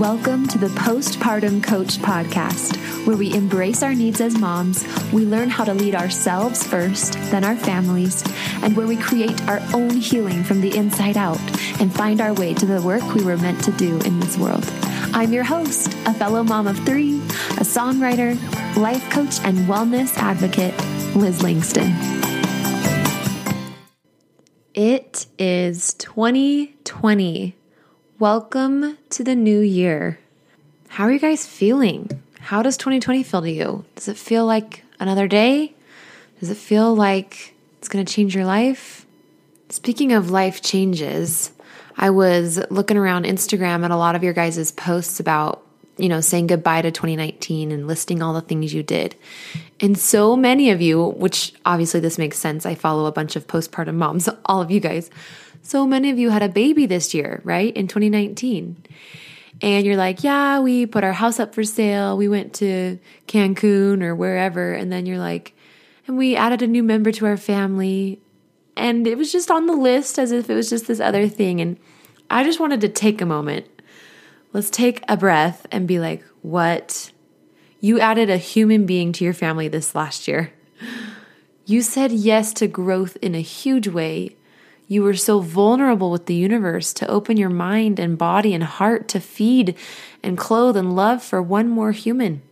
Welcome to the Postpartum Coach Podcast, where we embrace our needs as moms, we learn how to lead ourselves first, then our families, and where we create our own healing from the inside out and find our way to the work we were meant to do in this world. I'm your host, a fellow mom of three, a songwriter, life coach, and wellness advocate, Liz Langston. It is 2020. Welcome to the new year. How are you guys feeling? How does 2020 feel to you? Does it feel like another day? Does it feel like it's going to change your life? Speaking of life changes, I was looking around Instagram at a lot of your guys' posts about, you know, saying goodbye to 2019 and listing all the things you did. And so many of you, which obviously this makes sense, I follow a bunch of postpartum moms, all of you guys so many of you had a baby this year, right? In 2019. And you're like, yeah, we put our house up for sale. We went to Cancun or wherever. And then you're like, and we added a new member to our family. And it was just on the list as if it was just this other thing. And I just wanted to take a moment. Let's take a breath and be like, what? You added a human being to your family this last year. You said yes to growth in a huge way you were so vulnerable with the universe to open your mind and body and heart to feed and clothe and love for one more human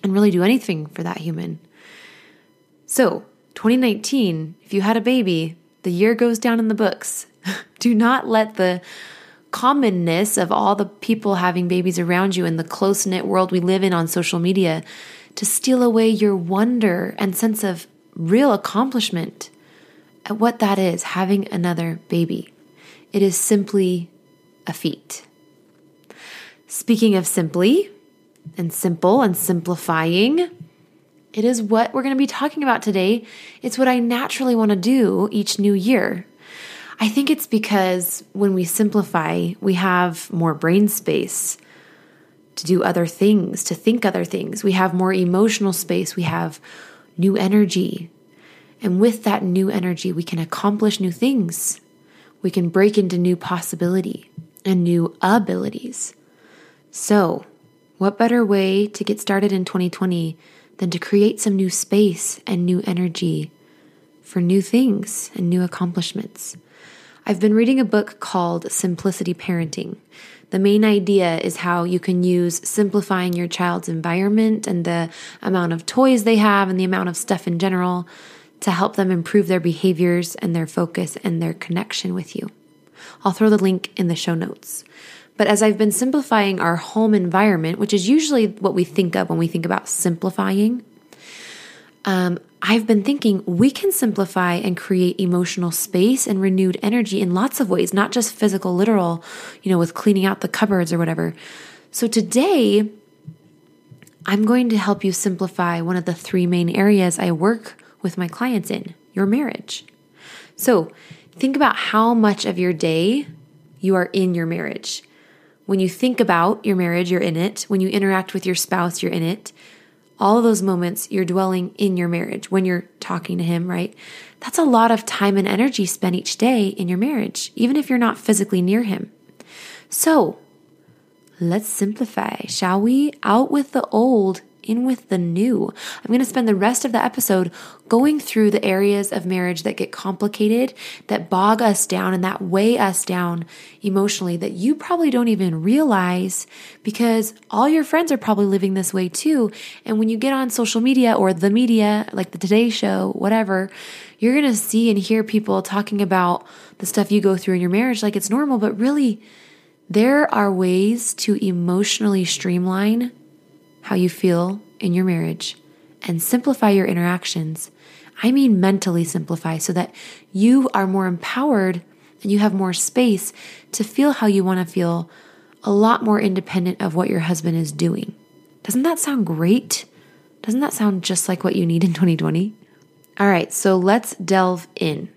and really do anything for that human. So, 2019, if you had a baby, the year goes down in the books. do not let the commonness of all the people having babies around you in the close knit world we live in on social media to steal away your wonder and sense of real accomplishment at what that is having another baby. It is simply a feat. Speaking of simply and simple and simplifying, it is what we're going to be talking about today. It's what I naturally want to do each new year. I think it's because when we simplify, we have more brain space to do other things, to think other things. We have more emotional space. We have new energy. And with that new energy, we can accomplish new things. We can break into new possibility and new abilities. So, what better way to get started in 2020 than to create some new space and new energy for new things and new accomplishments? I've been reading a book called Simplicity Parenting. The main idea is how you can use simplifying your child's environment and the amount of toys they have and the amount of stuff in general to help them improve their behaviors and their focus and their connection with you. I'll throw the link in the show notes. But as I've been simplifying our home environment, which is usually what we think of when we think about simplifying, um, I've been thinking we can simplify and create emotional space and renewed energy in lots of ways, not just physical, literal, you know, with cleaning out the cupboards or whatever. So today, I'm going to help you simplify one of the three main areas I work with my clients in your marriage. So think about how much of your day you are in your marriage. When you think about your marriage, you're in it. When you interact with your spouse, you're in it. All those moments, you're dwelling in your marriage when you're talking to him, right? That's a lot of time and energy spent each day in your marriage, even if you're not physically near him. So let's simplify, shall we? Out with the old in with the new. I'm going to spend the rest of the episode going through the areas of marriage that get complicated, that bog us down, and that weigh us down emotionally that you probably don't even realize because all your friends are probably living this way too. And when you get on social media or the media, like the Today Show, whatever, you're going to see and hear people talking about the stuff you go through in your marriage like it's normal, but really, there are ways to emotionally streamline how you feel in your marriage and simplify your interactions. I mean, mentally simplify so that you are more empowered and you have more space to feel how you want to feel a lot more independent of what your husband is doing. Doesn't that sound great? Doesn't that sound just like what you need in 2020? All right, so let's delve in.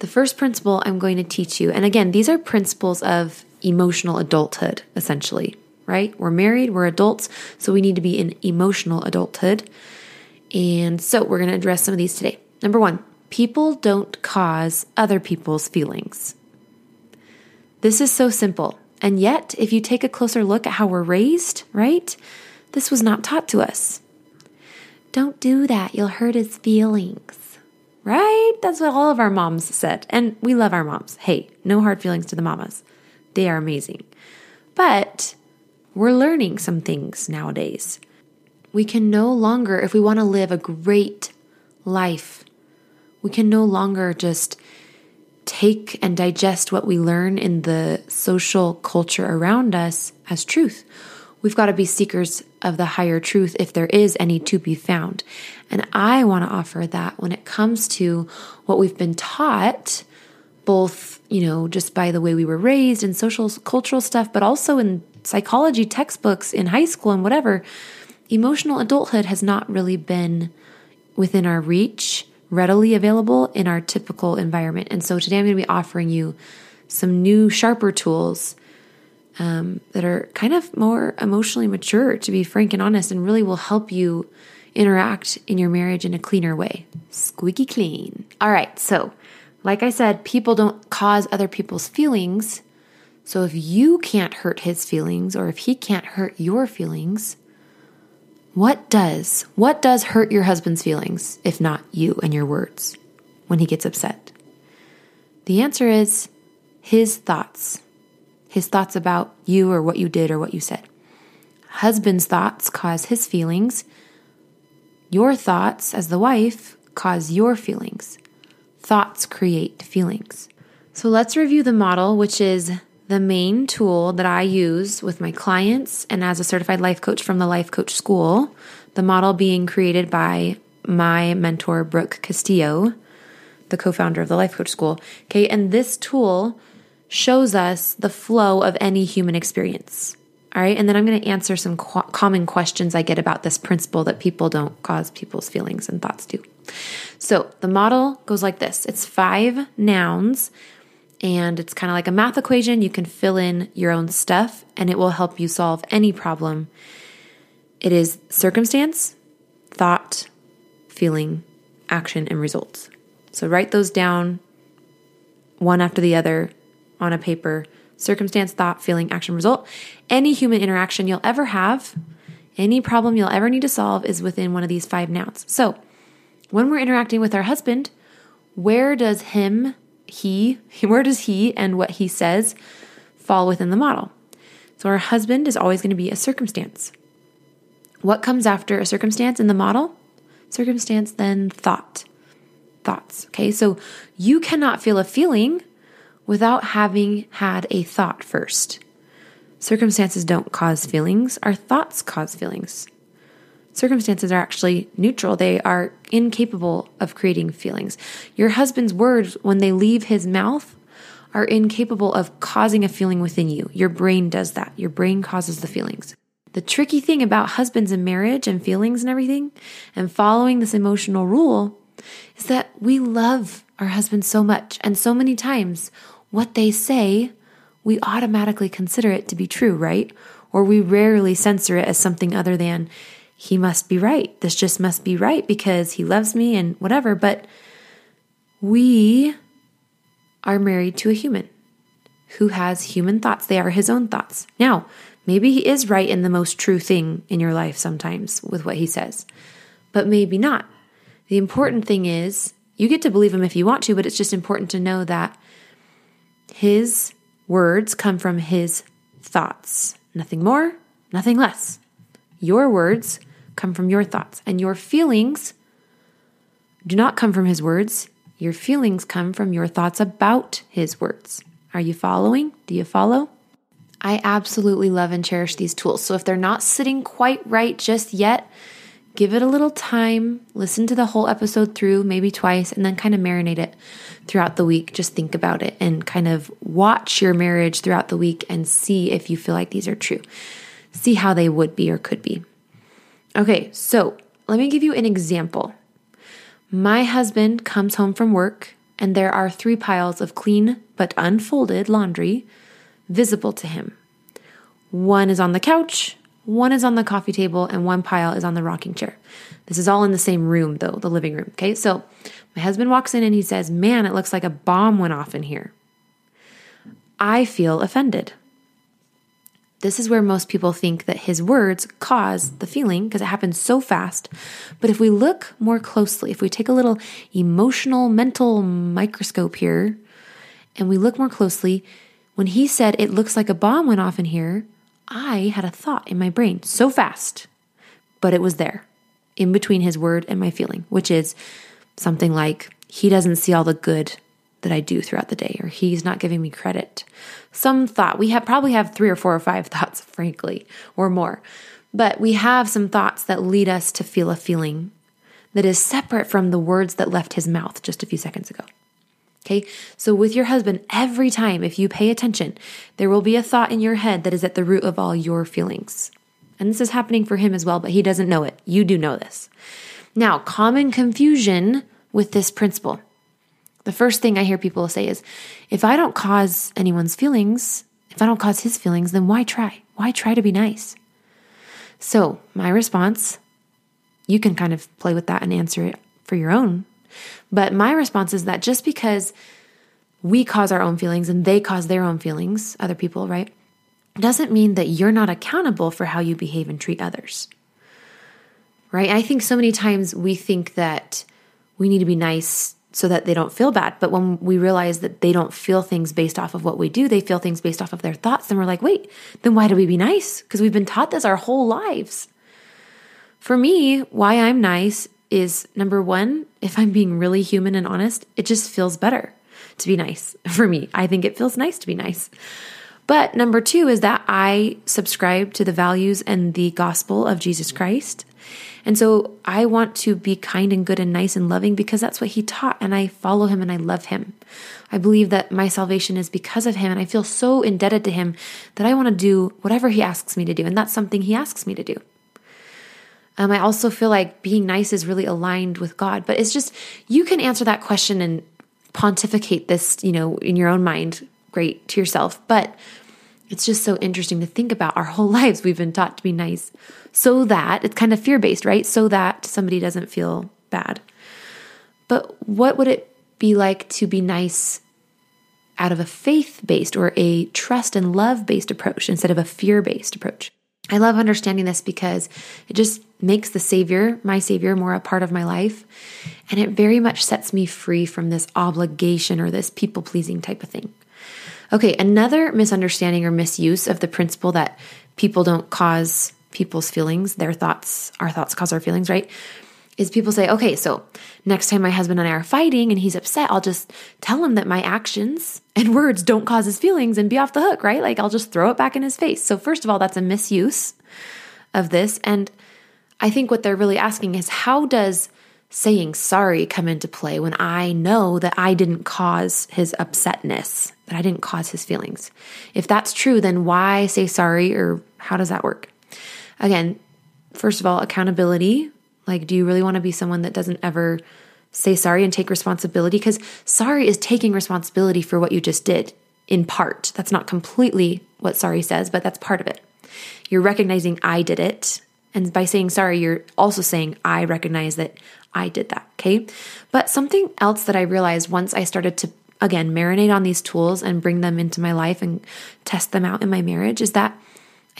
The first principle I'm going to teach you, and again, these are principles of emotional adulthood, essentially right? We're married, we're adults, so we need to be in emotional adulthood. And so we're going to address some of these today. Number one, people don't cause other people's feelings. This is so simple. And yet, if you take a closer look at how we're raised, right, this was not taught to us. Don't do that, you'll hurt his feelings. Right? That's what all of our moms said. And we love our moms. Hey, no hard feelings to the mamas. They are amazing. But we're learning some things nowadays. We can no longer, if we want to live a great life, we can no longer just take and digest what we learn in the social culture around us as truth. We've got to be seekers of the higher truth if there is any to be found. And I want to offer that when it comes to what we've been taught, both, you know, just by the way we were raised and social cultural stuff, but also in psychology textbooks in high school and whatever. Emotional adulthood has not really been within our reach readily available in our typical environment. And so today I'm going to be offering you some new, sharper tools um, that are kind of more emotionally mature, to be frank and honest, and really will help you interact in your marriage in a cleaner way. Squeaky clean. All right. So, like I said, people don't cause other people's feelings. So if you can't hurt his feelings or if he can't hurt your feelings, what does? What does hurt your husband's feelings if not you and your words when he gets upset? The answer is his thoughts. His thoughts about you or what you did or what you said. Husband's thoughts cause his feelings. Your thoughts as the wife cause your feelings. Thoughts create feelings. So let's review the model, which is the main tool that I use with my clients and as a certified life coach from the Life Coach School, the model being created by my mentor, Brooke Castillo, the co founder of the Life Coach School. Okay, and this tool shows us the flow of any human experience. All right, and then I'm going to answer some common questions I get about this principle that people don't cause people's feelings and thoughts do. So the model goes like this it's five nouns and it's kind of like a math equation. You can fill in your own stuff and it will help you solve any problem. It is circumstance, thought, feeling, action, and results. So write those down one after the other on a paper circumstance, thought, feeling, action, result. Any human interaction you'll ever have, any problem you'll ever need to solve is within one of these five nouns. So when we're interacting with our husband, where does him he, where does he and what he says fall within the model? So our husband is always going to be a circumstance. What comes after a circumstance in the model? Circumstance, then thought. Thoughts. Okay, so you cannot feel a feeling without having had a thought first. Circumstances don't cause feelings, our thoughts cause feelings circumstances are actually neutral. They are incapable of creating feelings. Your husband's words, when they leave his mouth, are incapable of causing a feeling within you. Your brain does that. Your brain causes the feelings. The tricky thing about husbands and marriage and feelings and everything, and following this emotional rule, is that we love our husbands so much. And so many times, what they say, we automatically consider it to be true, right? Or we rarely censor it as something other than he must be right. This just must be right because he loves me and whatever. But we are married to a human who has human thoughts. They are his own thoughts. Now, maybe he is right in the most true thing in your life sometimes with what he says, but maybe not. The important thing is you get to believe him if you want to, but it's just important to know that his words come from his thoughts. Nothing more, nothing less. Your words come from your thoughts, and your feelings do not come from his words. Your feelings come from your thoughts about his words. Are you following? Do you follow? I absolutely love and cherish these tools. So if they're not sitting quite right just yet, give it a little time, listen to the whole episode through, maybe twice, and then kind of marinate it throughout the week. Just think about it and kind of watch your marriage throughout the week and see if you feel like these are true. See how they would be or could be. Okay, so let me give you an example. My husband comes home from work, and there are three piles of clean but unfolded laundry visible to him. One is on the couch, one is on the coffee table, and one pile is on the rocking chair. This is all in the same room, though, the living room. Okay, so my husband walks in and he says, Man, it looks like a bomb went off in here. I feel offended. This is where most people think that his words cause the feeling because it happens so fast. But if we look more closely, if we take a little emotional, mental microscope here and we look more closely, when he said, It looks like a bomb went off in here, I had a thought in my brain so fast, but it was there in between his word and my feeling, which is something like, He doesn't see all the good that I do throughout the day, or he's not giving me credit. Some thought. We have probably have three or four or five thoughts, frankly, or more. But we have some thoughts that lead us to feel a feeling that is separate from the words that left his mouth just a few seconds ago. Okay, so with your husband, every time, if you pay attention, there will be a thought in your head that is at the root of all your feelings. And this is happening for him as well, but he doesn't know it. You do know this. Now, common confusion with this principle the first thing I hear people say is if I don't cause anyone's feelings, if I don't cause his feelings, then why try? Why try to be nice? So, my response, you can kind of play with that and answer it for your own. But my response is that just because we cause our own feelings and they cause their own feelings, other people, right? Doesn't mean that you're not accountable for how you behave and treat others. Right? I think so many times we think that we need to be nice so that they don't feel bad. But when we realize that they don't feel things based off of what we do, they feel things based off of their thoughts, then we're like, wait, then why do we be nice? Because we've been taught this our whole lives. For me, why I'm nice is number one, if I'm being really human and honest, it just feels better to be nice for me. I think it feels nice to be nice. But number two is that I subscribe to the values and the gospel of Jesus Christ. And so I want to be kind and good and nice and loving because that's what he taught. And I follow him and I love him. I believe that my salvation is because of him. And I feel so indebted to him that I want to do whatever he asks me to do. And that's something he asks me to do. Um, I also feel like being nice is really aligned with God. But it's just, you can answer that question and pontificate this, you know, in your own mind, great to yourself. But it's just so interesting to think about our whole lives. We've been taught to be nice so that it's kind of fear based, right? So that somebody doesn't feel bad. But what would it be like to be nice out of a faith based or a trust and love based approach instead of a fear based approach? I love understanding this because it just makes the Savior, my Savior, more a part of my life. And it very much sets me free from this obligation or this people pleasing type of thing. Okay, another misunderstanding or misuse of the principle that people don't cause people's feelings, their thoughts, our thoughts cause our feelings, right? Is people say, okay, so next time my husband and I are fighting and he's upset, I'll just tell him that my actions and words don't cause his feelings and be off the hook, right? Like I'll just throw it back in his face. So, first of all, that's a misuse of this. And I think what they're really asking is how does saying sorry come into play when I know that I didn't cause his upsetness, that I didn't cause his feelings? If that's true, then why say sorry or how does that work? Again, first of all, accountability. Like, do you really want to be someone that doesn't ever say sorry and take responsibility? Because sorry is taking responsibility for what you just did in part. That's not completely what sorry says, but that's part of it. You're recognizing I did it. And by saying sorry, you're also saying I recognize that I did that. Okay. But something else that I realized once I started to, again, marinate on these tools and bring them into my life and test them out in my marriage is that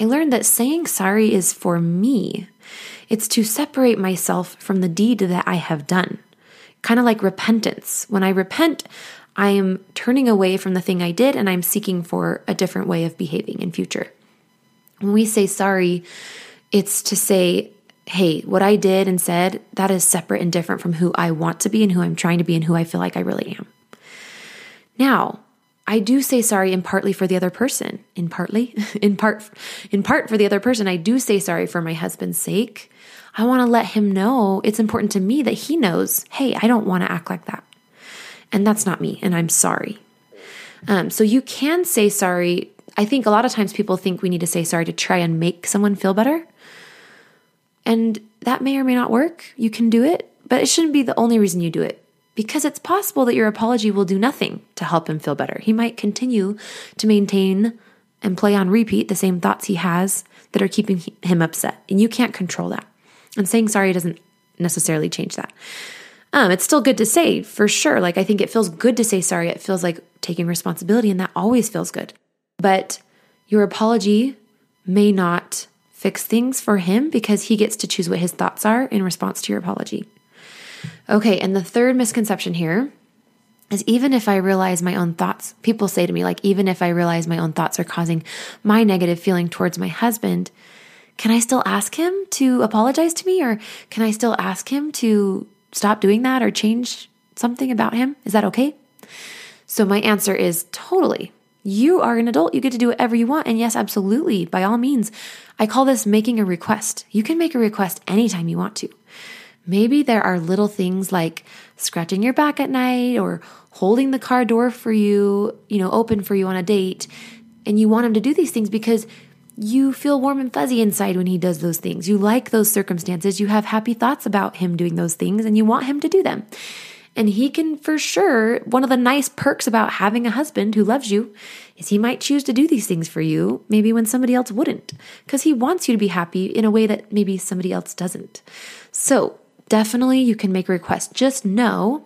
I learned that saying sorry is for me. It's to separate myself from the deed that I have done. Kind of like repentance. When I repent, I am turning away from the thing I did and I'm seeking for a different way of behaving in future. When we say sorry, it's to say, hey, what I did and said, that is separate and different from who I want to be and who I'm trying to be and who I feel like I really am. Now, I do say sorry in partly for the other person, in partly, in part, in part for the other person. I do say sorry for my husband's sake. I want to let him know it's important to me that he knows, hey, I don't want to act like that. And that's not me, and I'm sorry. Um, so you can say sorry. I think a lot of times people think we need to say sorry to try and make someone feel better. And that may or may not work. You can do it, but it shouldn't be the only reason you do it because it's possible that your apology will do nothing to help him feel better. He might continue to maintain and play on repeat the same thoughts he has that are keeping him upset. And you can't control that. And saying sorry doesn't necessarily change that. Um, it's still good to say for sure. Like, I think it feels good to say sorry. It feels like taking responsibility, and that always feels good. But your apology may not fix things for him because he gets to choose what his thoughts are in response to your apology. Okay, and the third misconception here is even if I realize my own thoughts, people say to me, like, even if I realize my own thoughts are causing my negative feeling towards my husband, can I still ask him to apologize to me? Or can I still ask him to stop doing that or change something about him? Is that okay? So my answer is totally. You are an adult. You get to do whatever you want. And yes, absolutely. By all means, I call this making a request. You can make a request anytime you want to. Maybe there are little things like scratching your back at night or holding the car door for you, you know, open for you on a date. And you want him to do these things because you feel warm and fuzzy inside when he does those things. You like those circumstances. You have happy thoughts about him doing those things and you want him to do them. And he can, for sure, one of the nice perks about having a husband who loves you is he might choose to do these things for you, maybe when somebody else wouldn't, because he wants you to be happy in a way that maybe somebody else doesn't. So, definitely you can make a request. Just know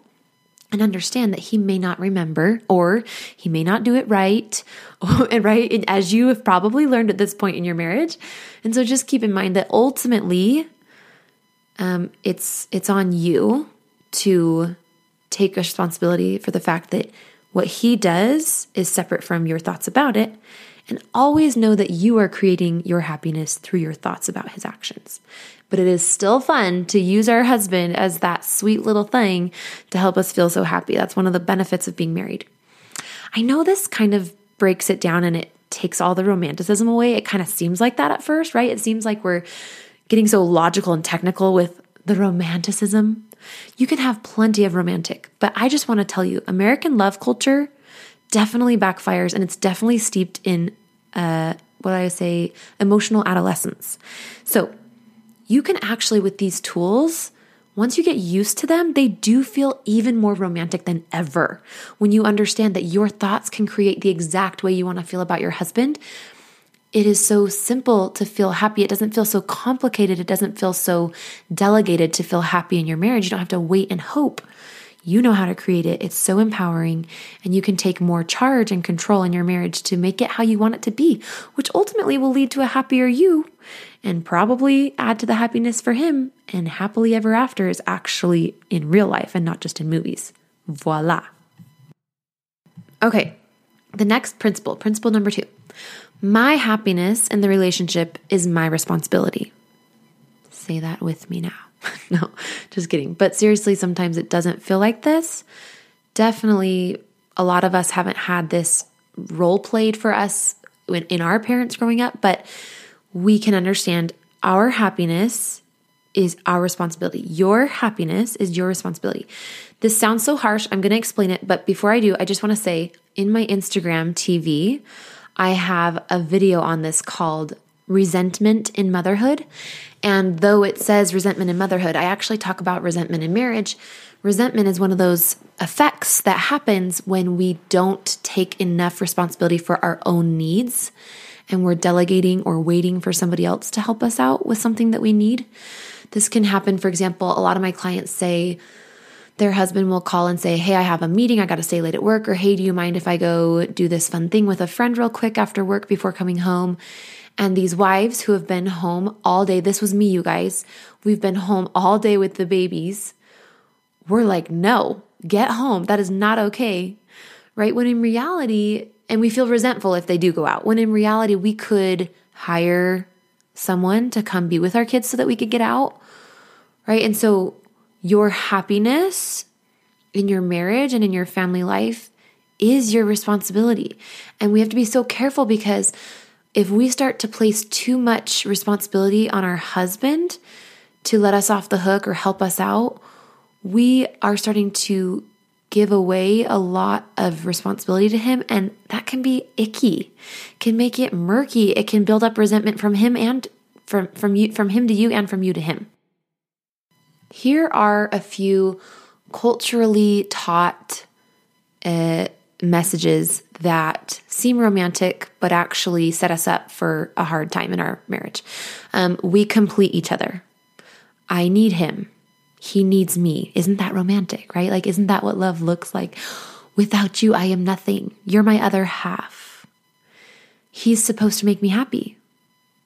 and understand that he may not remember or he may not do it right and right as you have probably learned at this point in your marriage and so just keep in mind that ultimately um, it's it's on you to take responsibility for the fact that what he does is separate from your thoughts about it and always know that you are creating your happiness through your thoughts about his actions but it is still fun to use our husband as that sweet little thing to help us feel so happy. That's one of the benefits of being married. I know this kind of breaks it down and it takes all the romanticism away. It kind of seems like that at first, right? It seems like we're getting so logical and technical with the romanticism. You can have plenty of romantic, but I just want to tell you American love culture definitely backfires and it's definitely steeped in uh, what I say emotional adolescence. So you can actually, with these tools, once you get used to them, they do feel even more romantic than ever. When you understand that your thoughts can create the exact way you want to feel about your husband, it is so simple to feel happy. It doesn't feel so complicated. It doesn't feel so delegated to feel happy in your marriage. You don't have to wait and hope. You know how to create it. It's so empowering, and you can take more charge and control in your marriage to make it how you want it to be, which ultimately will lead to a happier you and probably add to the happiness for him. And happily ever after is actually in real life and not just in movies. Voila. Okay, the next principle, principle number two my happiness in the relationship is my responsibility. Say that with me now. no, just kidding. But seriously, sometimes it doesn't feel like this. Definitely, a lot of us haven't had this role played for us in our parents growing up, but we can understand our happiness is our responsibility. Your happiness is your responsibility. This sounds so harsh. I'm going to explain it. But before I do, I just want to say in my Instagram TV, I have a video on this called Resentment in Motherhood. And though it says resentment in motherhood, I actually talk about resentment in marriage. Resentment is one of those effects that happens when we don't take enough responsibility for our own needs and we're delegating or waiting for somebody else to help us out with something that we need. This can happen, for example, a lot of my clients say their husband will call and say, Hey, I have a meeting, I got to stay late at work, or Hey, do you mind if I go do this fun thing with a friend real quick after work before coming home? And these wives who have been home all day, this was me, you guys, we've been home all day with the babies. We're like, No, get home. That is not okay. Right? When in reality, and we feel resentful if they do go out, when in reality, we could hire someone to come be with our kids so that we could get out. Right. And so your happiness in your marriage and in your family life is your responsibility. And we have to be so careful because if we start to place too much responsibility on our husband to let us off the hook or help us out, we are starting to give away a lot of responsibility to him and that can be icky can make it murky it can build up resentment from him and from from you from him to you and from you to him here are a few culturally taught uh, messages that seem romantic but actually set us up for a hard time in our marriage um, we complete each other i need him he needs me. Isn't that romantic, right? Like, isn't that what love looks like? Without you, I am nothing. You're my other half. He's supposed to make me happy.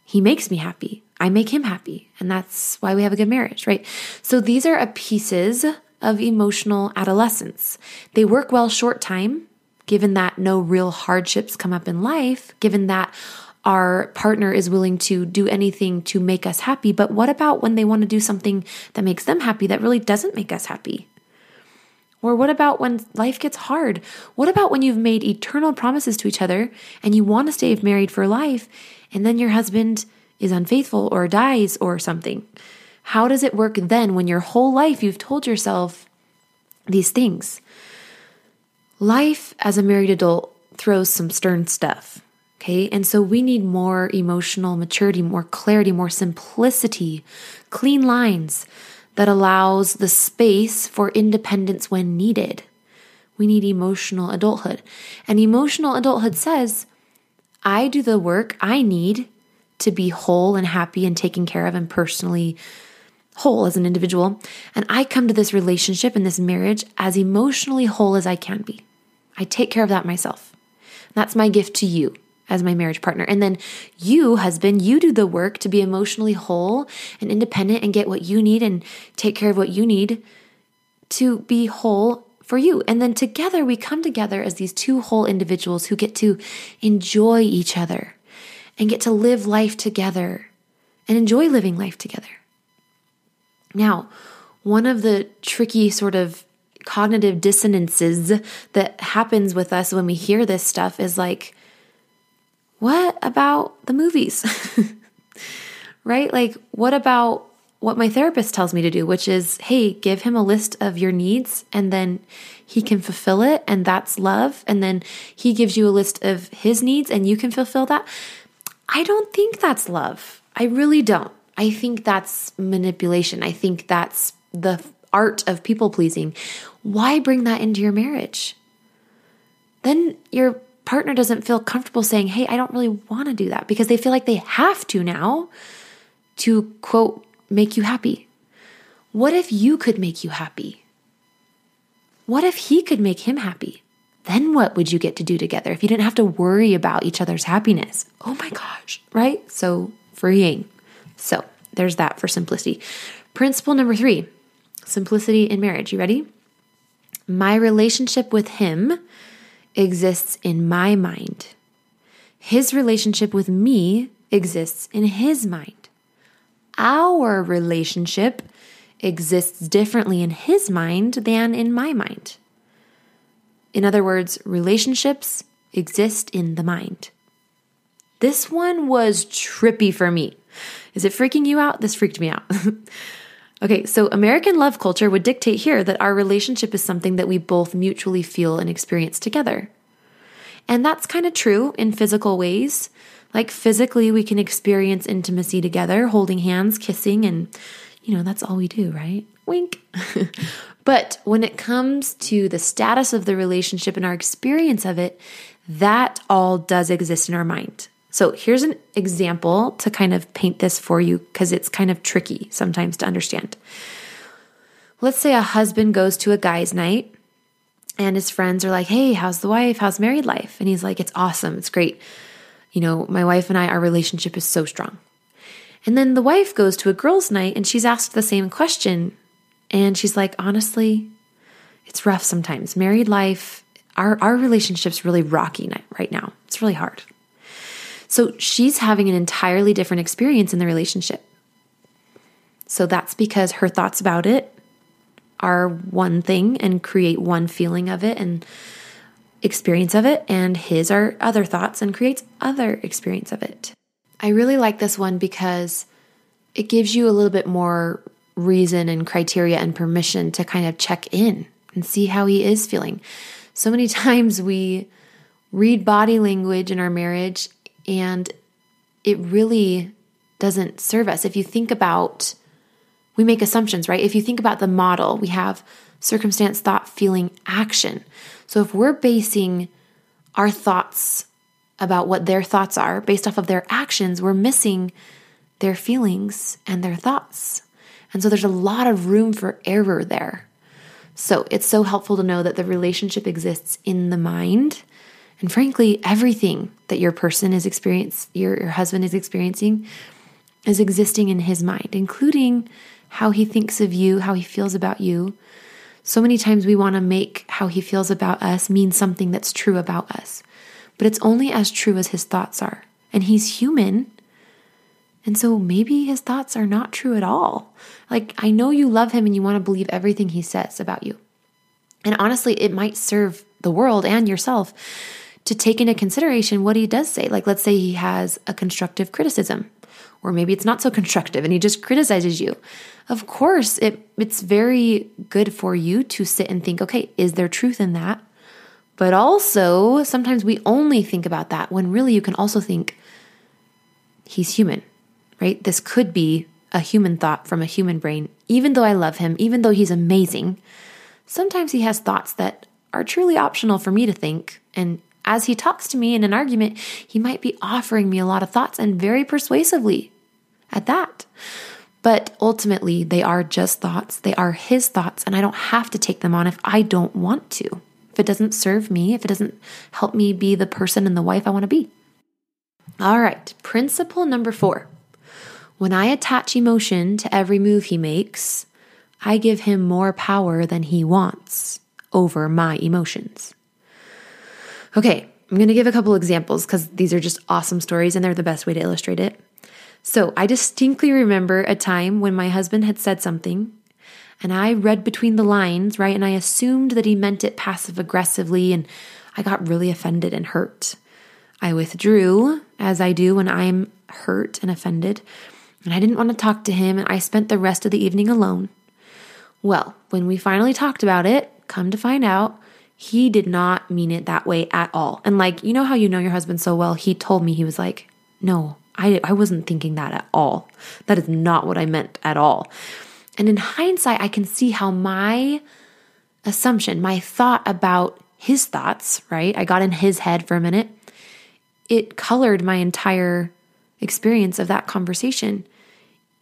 He makes me happy. I make him happy. And that's why we have a good marriage, right? So these are a pieces of emotional adolescence. They work well short time, given that no real hardships come up in life, given that our partner is willing to do anything to make us happy. But what about when they want to do something that makes them happy that really doesn't make us happy? Or what about when life gets hard? What about when you've made eternal promises to each other and you want to stay married for life and then your husband is unfaithful or dies or something? How does it work then when your whole life you've told yourself these things? Life as a married adult throws some stern stuff. Okay. And so we need more emotional maturity, more clarity, more simplicity, clean lines that allows the space for independence when needed. We need emotional adulthood. And emotional adulthood says, I do the work I need to be whole and happy and taken care of and personally whole as an individual. And I come to this relationship and this marriage as emotionally whole as I can be. I take care of that myself. That's my gift to you as my marriage partner. And then you, husband, you do the work to be emotionally whole and independent and get what you need and take care of what you need to be whole for you. And then together we come together as these two whole individuals who get to enjoy each other and get to live life together and enjoy living life together. Now, one of the tricky sort of cognitive dissonances that happens with us when we hear this stuff is like, what about the movies? right? Like, what about what my therapist tells me to do, which is, hey, give him a list of your needs and then he can fulfill it, and that's love. And then he gives you a list of his needs and you can fulfill that. I don't think that's love. I really don't. I think that's manipulation. I think that's the art of people pleasing. Why bring that into your marriage? Then you're partner doesn't feel comfortable saying, Hey, I don't really want to do that because they feel like they have to now to quote, make you happy. What if you could make you happy? What if he could make him happy? Then what would you get to do together if you didn't have to worry about each other's happiness? Oh my gosh, right? So freeing. So there's that for simplicity. Principle number three simplicity in marriage. You ready? My relationship with him exists in my mind. His relationship with me exists in his mind. Our relationship exists differently in his mind than in my mind. In other words, relationships exist in the mind. This one was trippy for me. Is it freaking you out? This freaked me out. okay, so American love culture would dictate here that our relationship is something that we both mutually feel and experience together. And that's kind of true in physical ways. Like physically, we can experience intimacy together, holding hands, kissing, and you know, that's all we do, right? Wink. but when it comes to the status of the relationship and our experience of it, that all does exist in our mind. So here's an example to kind of paint this for you because it's kind of tricky sometimes to understand. Let's say a husband goes to a guy's night and his friends are like, Hey, how's the wife? How's married life? And he's like, It's awesome. It's great. You know, my wife and I, our relationship is so strong. And then the wife goes to a girls' night and she's asked the same question. And she's like, Honestly, it's rough sometimes. Married life, our, our relationship's really rocky right now. It's really hard. So she's having an entirely different experience in the relationship. So that's because her thoughts about it are one thing and create one feeling of it and experience of it, and his are other thoughts and creates other experience of it. I really like this one because it gives you a little bit more reason and criteria and permission to kind of check in and see how he is feeling. So many times we read body language in our marriage and it really doesn't serve us. If you think about, we make assumptions, right? If you think about the model, we have circumstance, thought, feeling, action. So if we're basing our thoughts about what their thoughts are based off of their actions, we're missing their feelings and their thoughts. And so there's a lot of room for error there. So it's so helpful to know that the relationship exists in the mind And frankly, everything that your person is experiencing, your, your husband is experiencing, is existing in his mind, including how he thinks of you, how he feels about you. So many times we want to make how he feels about us mean something that's true about us, but it's only as true as his thoughts are. And he's human. And so maybe his thoughts are not true at all. Like, I know you love him and you want to believe everything he says about you. And honestly, it might serve the world and yourself to take into consideration what he does say. Like, let's say he has a constructive criticism, or maybe it's not so constructive and he just criticizes you. Of course, it, it's very good for you to sit and think, okay, is there truth in that? But also, sometimes we only think about that when really you can also think, he's human, right? This could be a human thought from a human brain. Even though I love him, even though he's amazing, sometimes he has thoughts that are truly optional for me to think. And as he talks to me in an argument, he might be offering me a lot of thoughts and very persuasively at that. But ultimately, they are just thoughts. They are his thoughts, and I don't have to take them on if I don't want to. If it doesn't serve me, if it doesn't help me be the person and the wife I want to be. All right, principle number four. When I attach emotion to every move he makes, I give him more power than he wants over my emotions. Okay, I'm going to give a couple examples because these are just awesome stories and they're the best way to illustrate it. So, I distinctly remember a time when my husband had said something and I read between the lines, right? And I assumed that he meant it passive aggressively and I got really offended and hurt. I withdrew, as I do when I'm hurt and offended, and I didn't want to talk to him, and I spent the rest of the evening alone. Well, when we finally talked about it, come to find out, he did not mean it that way at all. And like, you know how you know your husband so well? He told me, he was like, no, I, I wasn't thinking that at all. That is not what I meant at all. And in hindsight, I can see how my assumption, my thought about his thoughts, right? I got in his head for a minute. It colored my entire experience of that conversation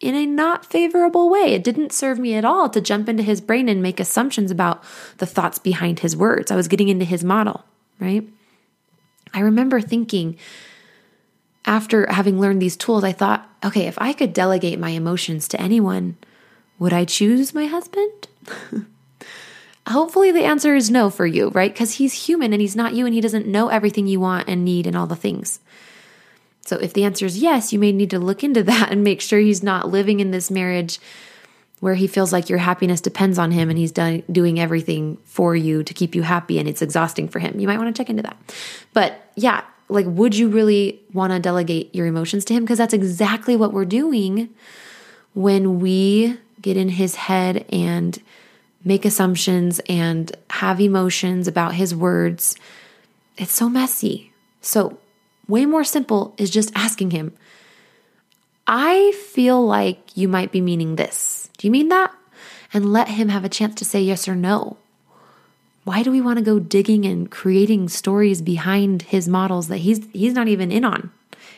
in a not favorable way. It didn't serve me at all to jump into his brain and make assumptions about the thoughts behind his words. I was getting into his model, right? I remember thinking, after having learned these tools, I thought, okay, if I could delegate my emotions to anyone, would I choose my husband? Hopefully, the answer is no for you, right? Because he's human and he's not you and he doesn't know everything you want and need and all the things. So if the answer is yes, you may need to look into that and make sure he's not living in this marriage where he feels like your happiness depends on him and he's done, doing everything for you to keep you happy and it's exhausting for him. You might want to check into that. But yeah, like, would you really want to delegate your emotions to him? Because that's exactly what we're doing when we get in his head and make assumptions and have emotions about his words. It's so messy. So way more simple is just asking him, I feel like you might be meaning this. Do you mean that? And let him have a chance to say yes or no. Why do we want to go digging and creating stories behind his models that he's he's not even in on?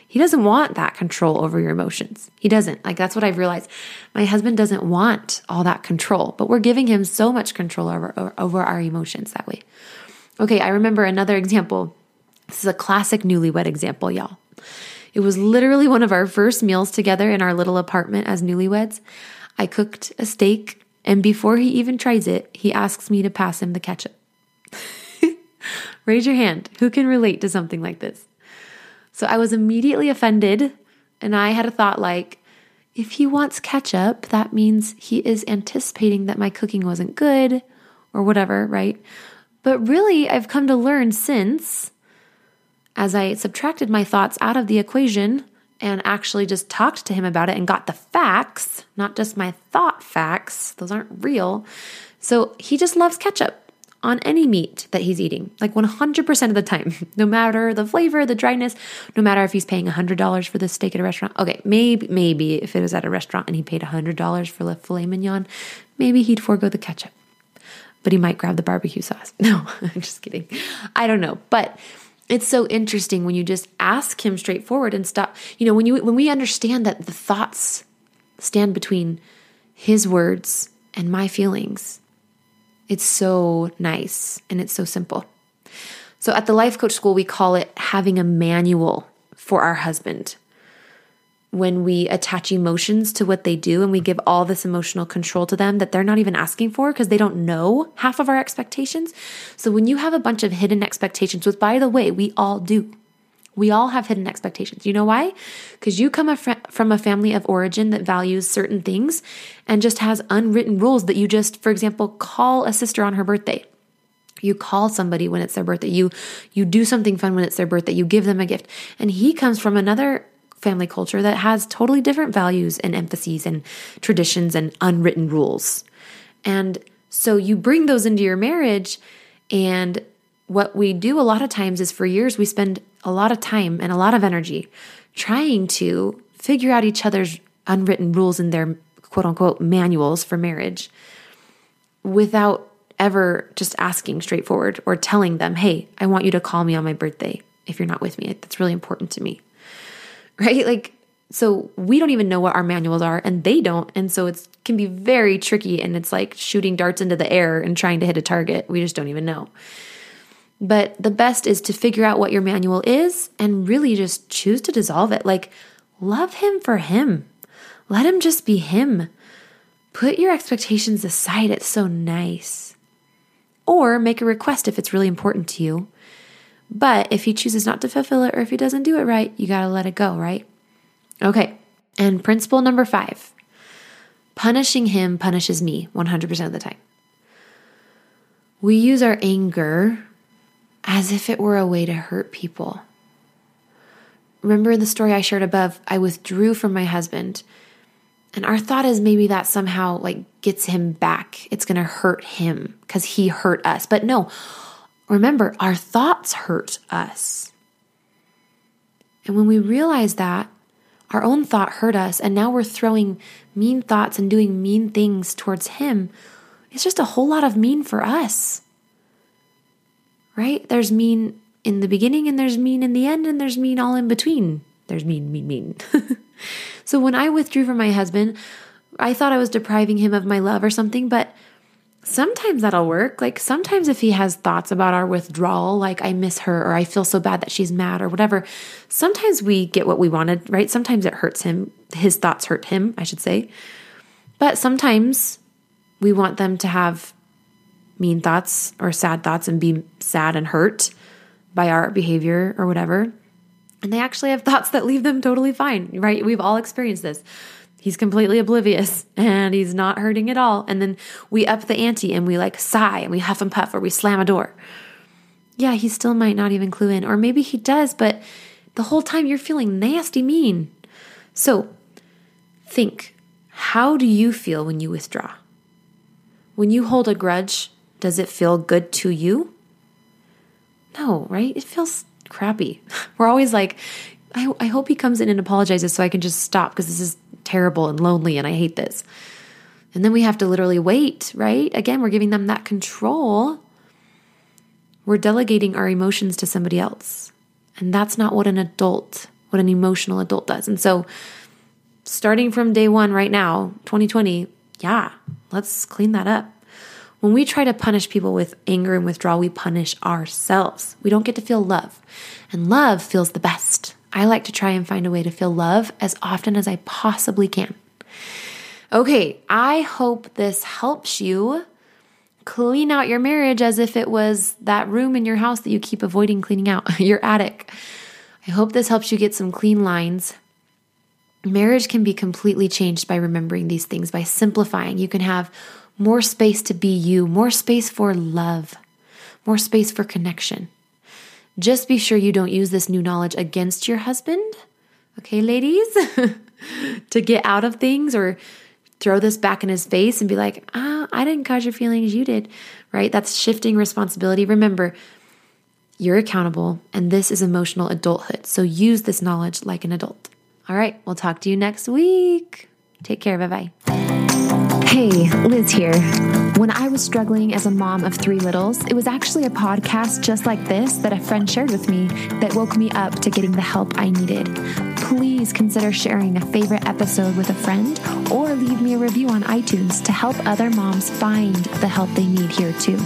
He doesn't want that control over your emotions. He doesn't. Like that's what I've realized. My husband doesn't want all that control, but we're giving him so much control over over our emotions that way. Okay, I remember another example this is a classic newlywed example, y'all. It was literally one of our first meals together in our little apartment as newlyweds. I cooked a steak, and before he even tries it, he asks me to pass him the ketchup. Raise your hand. Who can relate to something like this? So I was immediately offended, and I had a thought like, if he wants ketchup, that means he is anticipating that my cooking wasn't good or whatever, right? But really, I've come to learn since as I subtracted my thoughts out of the equation and actually just talked to him about it and got the facts, not just my thought facts, those aren't real. So he just loves ketchup on any meat that he's eating, like 100% of the time, no matter the flavor, the dryness, no matter if he's paying $100 for the steak at a restaurant. Okay, maybe, maybe if it was at a restaurant and he paid $100 for the filet mignon, maybe he'd forego the ketchup, but he might grab the barbecue sauce. No, I'm just kidding. I don't know. But it's so interesting when you just ask him straightforward and stop you know when you when we understand that the thoughts stand between his words and my feelings it's so nice and it's so simple So at the life coach school, we call it having a manual for our husband. When we attach emotions to what they do and we give all this emotional control to them that they're not even asking for because they don't know half of our expectations. So when you have a bunch of hidden expectations, which by the way, we all do, we all have hidden expectations. You know why? Because you come from a family of origin that values certain things and just has unwritten rules that you just, for example, call a sister on her birthday. You call somebody when it's their birthday. You you do something fun when it's their birthday. You give them a gift. And he comes from another family culture that has totally different values and emphases and traditions and unwritten rules. And so you bring those into your marriage and what we do a lot of times is for years we spend a lot of time and a lot of energy trying to figure out each other's unwritten rules in their quote unquote manuals for marriage without ever just asking straightforward or telling them, hey, I want you to call me on my birthday if you're not with me. That's really important to me. Right? Like, so we don't even know what our manuals are and they don't. And so it can be very tricky and it's like shooting darts into the air and trying to hit a target. We just don't even know. But the best is to figure out what your manual is and really just choose to dissolve it. Like, love him for him. Let him just be him. Put your expectations aside. It's so nice. Or make a request if it's really important to you. But if he chooses not to fulfill it or if he doesn't do it right, you got to let it go, right? Okay. And principle number five punishing him punishes me 100% of the time. We use our anger as if it were a way to hurt people. Remember in the story I shared above, I withdrew from my husband. And our thought is maybe that somehow like gets him back. It's going to hurt him cuz he hurt us. But no. Remember, our thoughts hurt us. And when we realize that, our own thought hurt us, and now we're throwing mean thoughts and doing mean things towards him, it's just a whole lot of mean for us right? There's mean in the beginning and there's mean in the end and there's mean all in between. There's mean, mean, mean. so when I withdrew from my husband, I thought I was depriving him of my love or something, but sometimes that'll work. Like sometimes if he has thoughts about our withdrawal, like I miss her or I feel so bad that she's mad or whatever, sometimes we get what we wanted, right? Sometimes it hurts him. His thoughts hurt him, I should say. But sometimes we want them to have mean thoughts or sad thoughts and be sad and hurt by our behavior or whatever. And they actually have thoughts that leave them totally fine, right? We've all experienced this. He's completely oblivious and he's not hurting at all. And then we up the ante and we like sigh and we huff and puff or we slam a door. Yeah, he still might not even clue in. Or maybe he does, but the whole time you're feeling nasty mean. So think how do you feel when you withdraw? When you hold a grudge, does it feel good to you? No, right? It feels crappy. We're always like, I, I hope he comes in and apologizes so I can just stop because this is terrible and lonely and I hate this. And then we have to literally wait, right? Again, we're giving them that control. We're delegating our emotions to somebody else. And that's not what an adult, what an emotional adult does. And so, starting from day one right now, 2020, yeah, let's clean that up. When we try to punish people with anger and withdrawal, we punish ourselves. We don't get to feel love. And love feels the best. I like to try and find a way to feel love as often as I possibly can. Okay, I hope this helps you clean out your marriage as if it was that room in your house that you keep avoiding cleaning out, your attic. I hope this helps you get some clean lines. Marriage can be completely changed by remembering these things, by simplifying. You can have more space to be you, more space for love, more space for connection. Just be sure you don't use this new knowledge against your husband, okay, ladies, to get out of things or throw this back in his face and be like, ah, I didn't cause your feelings, you did, right? That's shifting responsibility. Remember, you're accountable, and this is emotional adulthood. So use this knowledge like an adult. All right, we'll talk to you next week. Take care. Bye bye. Hey, Liz here. When I was struggling as a mom of three littles, it was actually a podcast just like this that a friend shared with me that woke me up to getting the help I needed. Please consider sharing a favorite episode with a friend or leave me a review on iTunes to help other moms find the help they need here too.